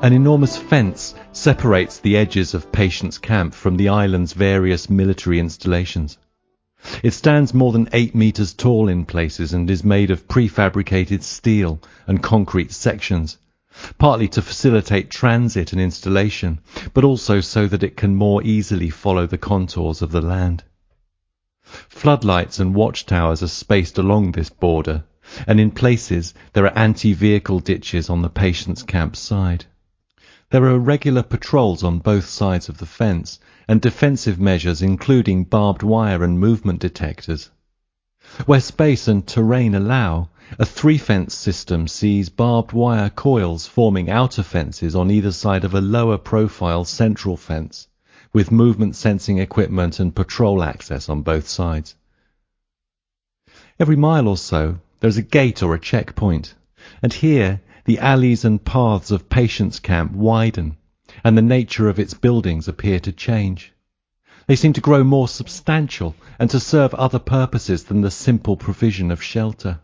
An enormous fence separates the edges of Patience Camp from the island's various military installations. It stands more than eight meters tall in places and is made of prefabricated steel and concrete sections, partly to facilitate transit and installation, but also so that it can more easily follow the contours of the land. Floodlights and watchtowers are spaced along this border, and in places there are anti-vehicle ditches on the Patience Camp side. There are regular patrols on both sides of the fence, and defensive measures including barbed wire and movement detectors. Where space and terrain allow, a three-fence system sees barbed wire coils forming outer fences on either side of a lower profile central fence, with movement sensing equipment and patrol access on both sides. Every mile or so, there is a gate or a checkpoint, and here the alleys and paths of Patience Camp widen, and the nature of its buildings appear to change. They seem to grow more substantial and to serve other purposes than the simple provision of shelter.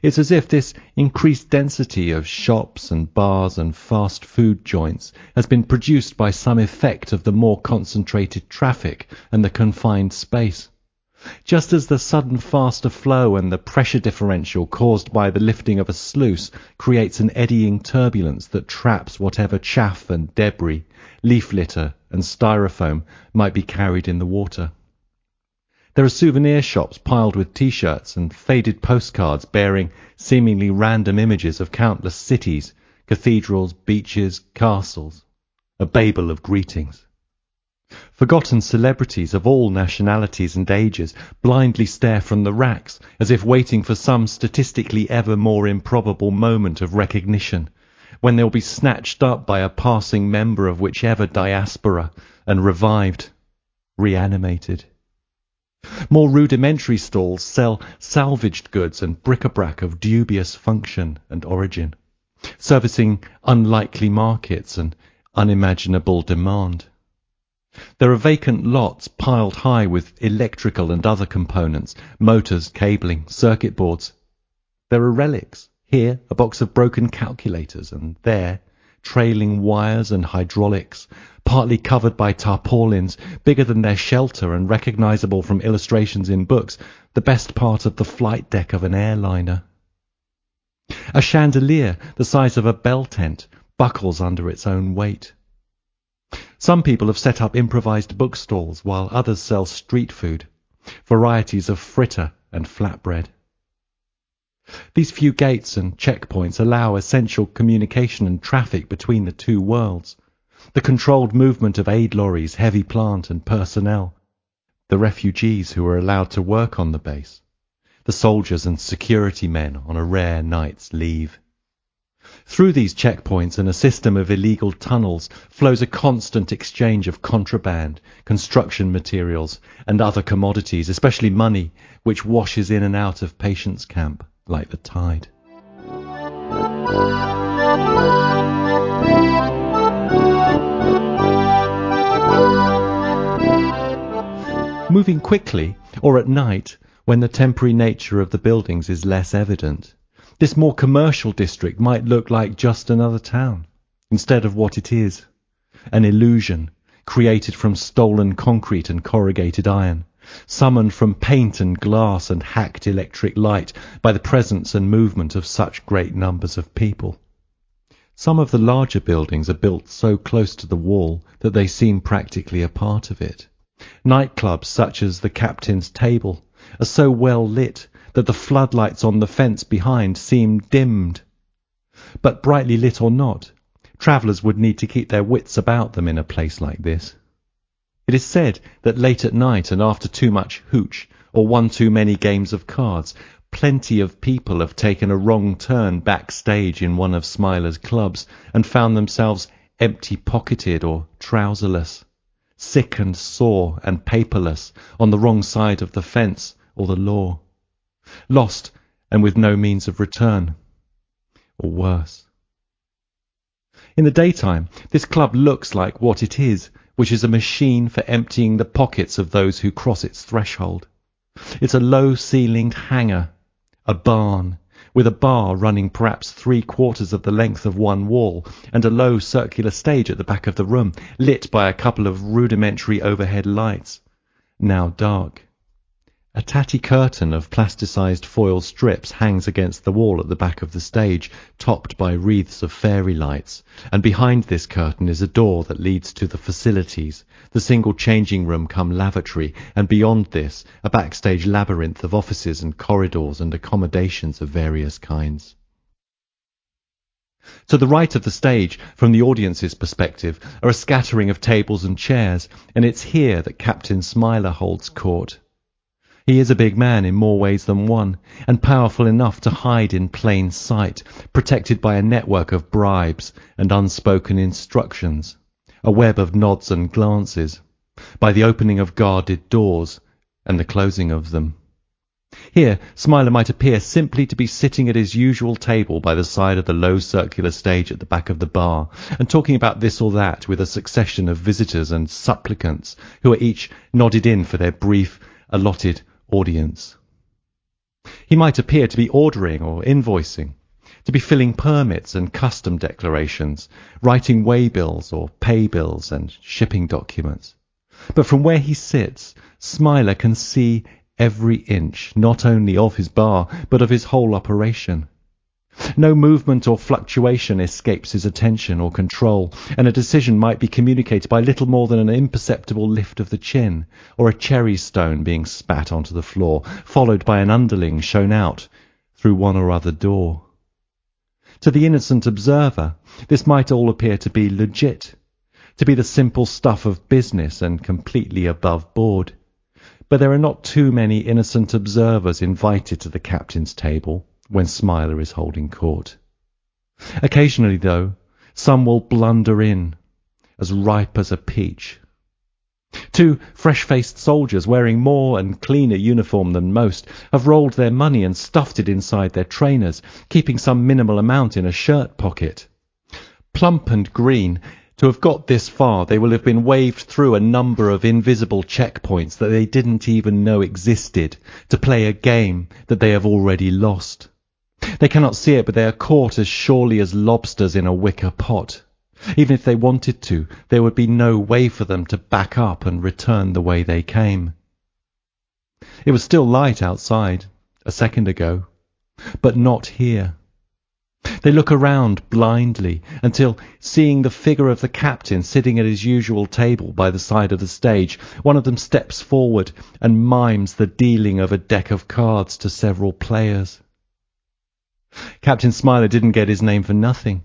It's as if this increased density of shops and bars and fast food joints has been produced by some effect of the more concentrated traffic and the confined space just as the sudden faster flow and the pressure differential caused by the lifting of a sluice creates an eddying turbulence that traps whatever chaff and debris, leaf litter and styrofoam might be carried in the water. There are souvenir shops piled with t-shirts and faded postcards bearing seemingly random images of countless cities, cathedrals, beaches, castles. A babel of greetings. Forgotten celebrities of all nationalities and ages blindly stare from the racks as if waiting for some statistically ever more improbable moment of recognition, when they'll be snatched up by a passing member of whichever diaspora and revived, reanimated. More rudimentary stalls sell salvaged goods and bric-a-brac of dubious function and origin, servicing unlikely markets and unimaginable demand. There are vacant lots piled high with electrical and other components, motors, cabling, circuit boards. There are relics, here a box of broken calculators, and there trailing wires and hydraulics, partly covered by tarpaulins, bigger than their shelter and recognizable from illustrations in books, the best part of the flight deck of an airliner. A chandelier the size of a bell tent buckles under its own weight. Some people have set up improvised bookstalls while others sell street food, varieties of fritter and flatbread. These few gates and checkpoints allow essential communication and traffic between the two worlds, the controlled movement of aid lorries, heavy plant and personnel, the refugees who are allowed to work on the base, the soldiers and security men on a rare night's leave. Through these checkpoints and a system of illegal tunnels flows a constant exchange of contraband, construction materials, and other commodities, especially money, which washes in and out of Patience Camp like the tide. Moving quickly, or at night, when the temporary nature of the buildings is less evident, this more commercial district might look like just another town, instead of what it is, an illusion created from stolen concrete and corrugated iron, summoned from paint and glass and hacked electric light by the presence and movement of such great numbers of people. Some of the larger buildings are built so close to the wall that they seem practically a part of it. Nightclubs such as the Captain's Table are so well lit that the floodlights on the fence behind seemed dimmed. But brightly lit or not, travellers would need to keep their wits about them in a place like this. It is said that late at night and after too much hooch or one too many games of cards, plenty of people have taken a wrong turn backstage in one of Smiler's clubs and found themselves empty-pocketed or trouserless, sick and sore and paperless on the wrong side of the fence or the law lost and with no means of return, or worse. In the daytime, this club looks like what it is, which is a machine for emptying the pockets of those who cross its threshold. It's a low-ceilinged hangar, a barn, with a bar running perhaps three quarters of the length of one wall, and a low circular stage at the back of the room, lit by a couple of rudimentary overhead lights, now dark. A tatty curtain of plasticized foil strips hangs against the wall at the back of the stage, topped by wreaths of fairy lights, and behind this curtain is a door that leads to the facilities, the single changing room come lavatory, and beyond this a backstage labyrinth of offices and corridors and accommodations of various kinds. To the right of the stage, from the audience's perspective, are a scattering of tables and chairs, and it's here that Captain Smiler holds court. He is a big man in more ways than one, and powerful enough to hide in plain sight, protected by a network of bribes and unspoken instructions, a web of nods and glances, by the opening of guarded doors and the closing of them. Here, Smiler might appear simply to be sitting at his usual table by the side of the low circular stage at the back of the bar, and talking about this or that with a succession of visitors and supplicants who are each nodded in for their brief, allotted audience. He might appear to be ordering or invoicing, to be filling permits and custom declarations, writing waybills or pay bills and shipping documents. But from where he sits, Smiler can see every inch, not only of his bar, but of his whole operation. No movement or fluctuation escapes his attention or control, and a decision might be communicated by little more than an imperceptible lift of the chin, or a cherry stone being spat onto the floor, followed by an underling shown out through one or other door. To the innocent observer, this might all appear to be legit, to be the simple stuff of business and completely above board. But there are not too many innocent observers invited to the captain's table when Smiler is holding court. Occasionally, though, some will blunder in, as ripe as a peach. Two fresh-faced soldiers, wearing more and cleaner uniform than most, have rolled their money and stuffed it inside their trainers, keeping some minimal amount in a shirt pocket. Plump and green, to have got this far, they will have been waved through a number of invisible checkpoints that they didn't even know existed, to play a game that they have already lost. They cannot see it, but they are caught as surely as lobsters in a wicker pot. Even if they wanted to, there would be no way for them to back up and return the way they came. It was still light outside, a second ago, but not here. They look around blindly until, seeing the figure of the captain sitting at his usual table by the side of the stage, one of them steps forward and mimes the dealing of a deck of cards to several players. Captain Smiler didn't get his name for nothing.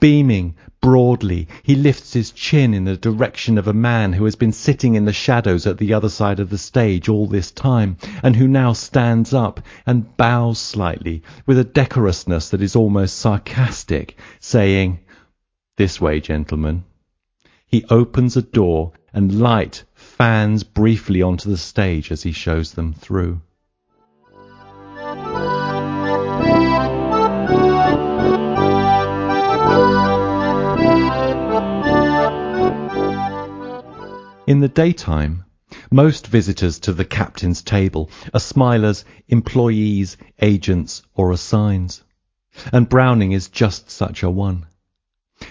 Beaming broadly, he lifts his chin in the direction of a man who has been sitting in the shadows at the other side of the stage all this time, and who now stands up and bows slightly with a decorousness that is almost sarcastic, saying, This way, gentlemen. He opens a door and light fans briefly onto the stage as he shows them through. In the daytime, most visitors to the captain's table are Smiler's employees, agents, or assigns, and Browning is just such a one.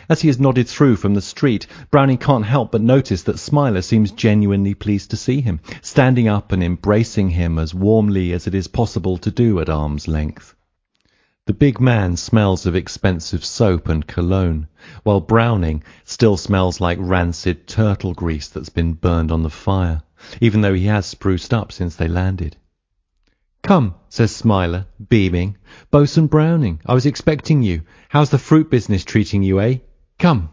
As he is nodded through from the street, Browning can't help but notice that Smiler seems genuinely pleased to see him, standing up and embracing him as warmly as it is possible to do at arm's length. The big man smells of expensive soap and cologne, while Browning still smells like rancid turtle grease that's been burned on the fire, even though he has spruced up since they landed. Come, says Smiler, beaming. Bosun Browning, I was expecting you. How's the fruit business treating you, eh? Come.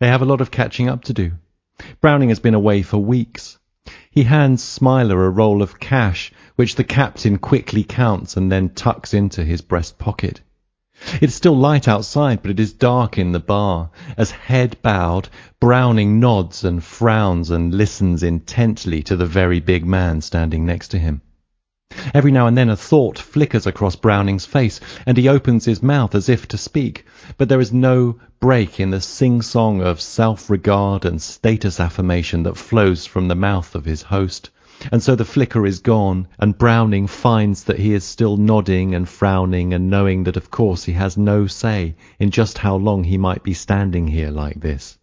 They have a lot of catching up to do. Browning has been away for weeks. He hands Smiler a roll of cash which the captain quickly counts and then tucks into his breast pocket. It is still light outside, but it is dark in the bar, as head bowed, Browning nods and frowns and listens intently to the very big man standing next to him. Every now and then a thought flickers across Browning's face, and he opens his mouth as if to speak, but there is no break in the sing-song of self-regard and status affirmation that flows from the mouth of his host And so the flicker is gone, and Browning finds that he is still nodding and frowning and knowing that of course he has no say in just how long he might be standing here like this.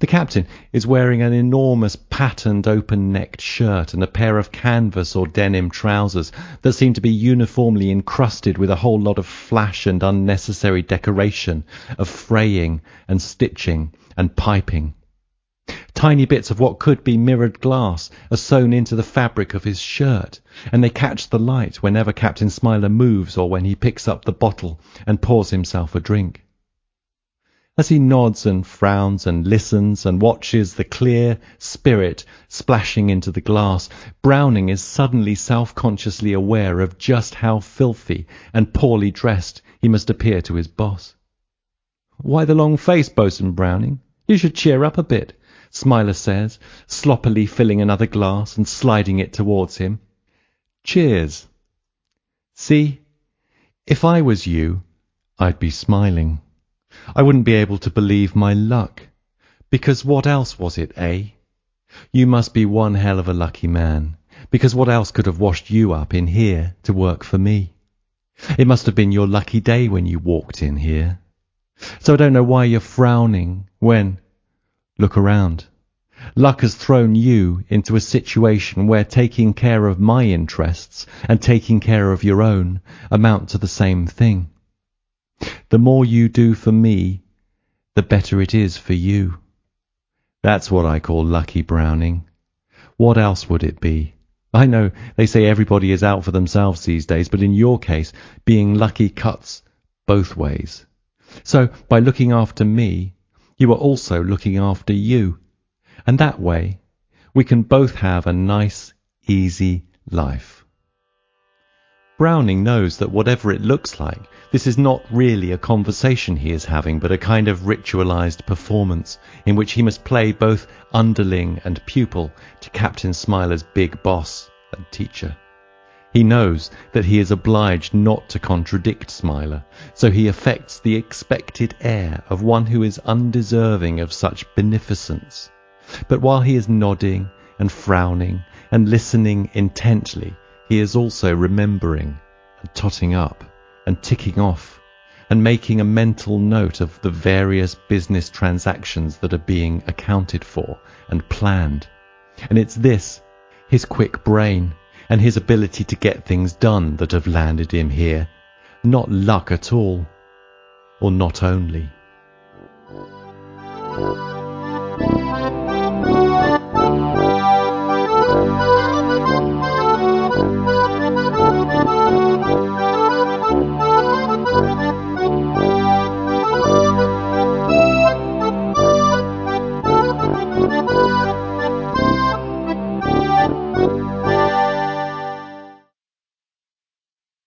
The captain is wearing an enormous patterned open-necked shirt and a pair of canvas or denim trousers that seem to be uniformly encrusted with a whole lot of flash and unnecessary decoration of fraying and stitching and piping. Tiny bits of what could be mirrored glass are sewn into the fabric of his shirt, and they catch the light whenever Captain Smiler moves or when he picks up the bottle and pours himself a drink. As he nods and frowns and listens and watches the clear spirit splashing into the glass, Browning is suddenly self-consciously aware of just how filthy and poorly dressed he must appear to his boss. Why the long face, Bosun Browning? You should cheer up a bit, Smiler says, sloppily filling another glass and sliding it towards him. Cheers. See, if I was you, I'd be smiling. I wouldn't be able to believe my luck. Because what else was it, eh? You must be one hell of a lucky man, because what else could have washed you up in here to work for me? It must have been your lucky day when you walked in here. So I don't know why you're frowning when... Look around. Luck has thrown you into a situation where taking care of my interests and taking care of your own amount to the same thing. The more you do for me, the better it is for you. That's what I call lucky Browning. What else would it be? I know they say everybody is out for themselves these days, but in your case, being lucky cuts both ways. So, by looking after me, you are also looking after you. And that way, we can both have a nice, easy life. Browning knows that whatever it looks like, this is not really a conversation he is having, but a kind of ritualized performance in which he must play both underling and pupil to Captain Smiler's big boss and teacher. He knows that he is obliged not to contradict Smiler, so he affects the expected air of one who is undeserving of such beneficence. But while he is nodding and frowning and listening intently, he is also remembering and totting up and ticking off and making a mental note of the various business transactions that are being accounted for and planned. And it's this, his quick brain and his ability to get things done that have landed him here, not luck at all, or not only.